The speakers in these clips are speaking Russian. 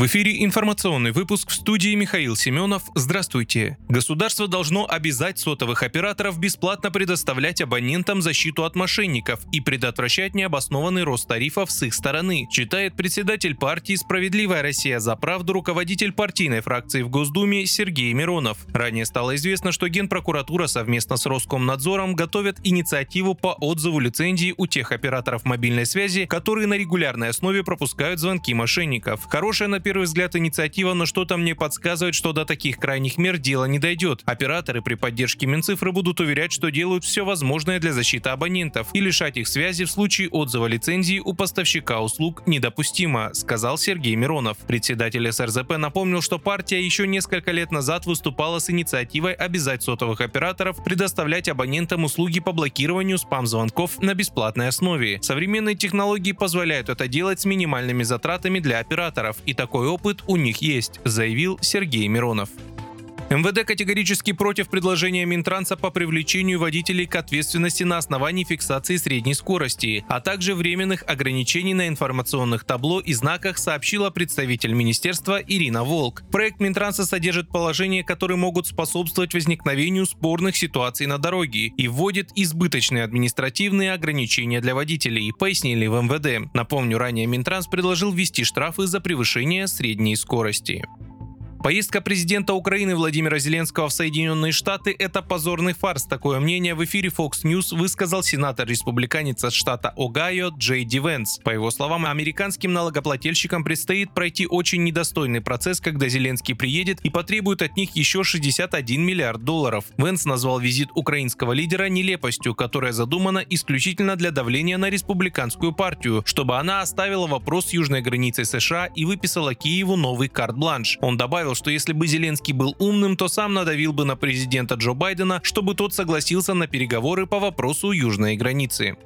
В эфире информационный выпуск в студии Михаил Семенов. Здравствуйте. Государство должно обязать сотовых операторов бесплатно предоставлять абонентам защиту от мошенников и предотвращать необоснованный рост тарифов с их стороны, читает председатель партии «Справедливая Россия за правду» руководитель партийной фракции в Госдуме Сергей Миронов. Ранее стало известно, что Генпрокуратура совместно с Роскомнадзором готовят инициативу по отзыву лицензии у тех операторов мобильной связи, которые на регулярной основе пропускают звонки мошенников. Хорошая на первый взгляд инициатива, но что-то мне подсказывает, что до таких крайних мер дело не дойдет. Операторы при поддержке Минцифры будут уверять, что делают все возможное для защиты абонентов, и лишать их связи в случае отзыва лицензии у поставщика услуг недопустимо, сказал Сергей Миронов. Председатель СРЗП напомнил, что партия еще несколько лет назад выступала с инициативой обязать сотовых операторов предоставлять абонентам услуги по блокированию спам-звонков на бесплатной основе. Современные технологии позволяют это делать с минимальными затратами для операторов, и такой такой опыт у них есть, заявил Сергей Миронов. МВД категорически против предложения Минтранса по привлечению водителей к ответственности на основании фиксации средней скорости, а также временных ограничений на информационных табло и знаках, сообщила представитель министерства Ирина Волк. Проект Минтранса содержит положения, которые могут способствовать возникновению спорных ситуаций на дороге и вводит избыточные административные ограничения для водителей, пояснили в МВД. Напомню, ранее Минтранс предложил ввести штрафы за превышение средней скорости. Поездка президента Украины Владимира Зеленского в Соединенные Штаты – это позорный фарс. Такое мнение в эфире Fox News высказал сенатор-республиканец от штата Огайо Джей Ди Венс. По его словам, американским налогоплательщикам предстоит пройти очень недостойный процесс, когда Зеленский приедет и потребует от них еще 61 миллиард долларов. Венс назвал визит украинского лидера нелепостью, которая задумана исключительно для давления на республиканскую партию, чтобы она оставила вопрос с южной границей США и выписала Киеву новый карт-бланш. Он добавил, добавил, что если бы Зеленский был умным, то сам надавил бы на президента Джо Байдена, чтобы тот согласился на переговоры по вопросу южной границы.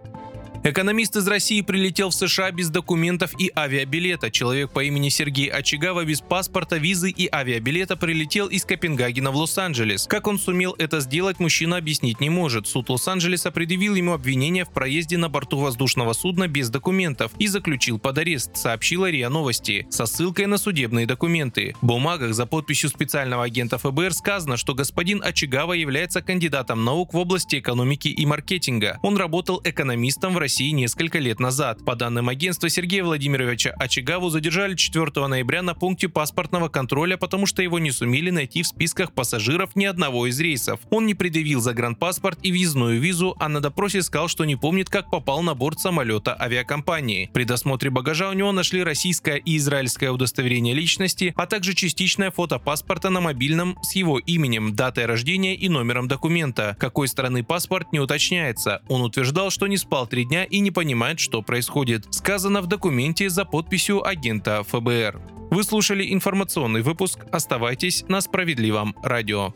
Экономист из России прилетел в США без документов и авиабилета. Человек по имени Сергей Очагава без паспорта, визы и авиабилета прилетел из Копенгагена в Лос-Анджелес. Как он сумел это сделать, мужчина объяснить не может. Суд Лос-Анджелеса предъявил ему обвинение в проезде на борту воздушного судна без документов и заключил под арест, сообщила РИА Новости, со ссылкой на судебные документы. В бумагах за подписью специального агента ФБР сказано, что господин Очагава является кандидатом наук в области экономики и маркетинга. Он работал экономистом в России России несколько лет назад. По данным агентства Сергея Владимировича Ачигаву задержали 4 ноября на пункте паспортного контроля, потому что его не сумели найти в списках пассажиров ни одного из рейсов. Он не предъявил загранпаспорт и въездную визу, а на допросе сказал, что не помнит, как попал на борт самолета авиакомпании. При досмотре багажа у него нашли российское и израильское удостоверение личности, а также частичное фото паспорта на мобильном с его именем, датой рождения и номером документа. Какой страны паспорт не уточняется. Он утверждал, что не спал три дня и не понимает, что происходит. Сказано в документе за подписью агента ФБР. Вы слушали информационный выпуск. Оставайтесь на справедливом радио.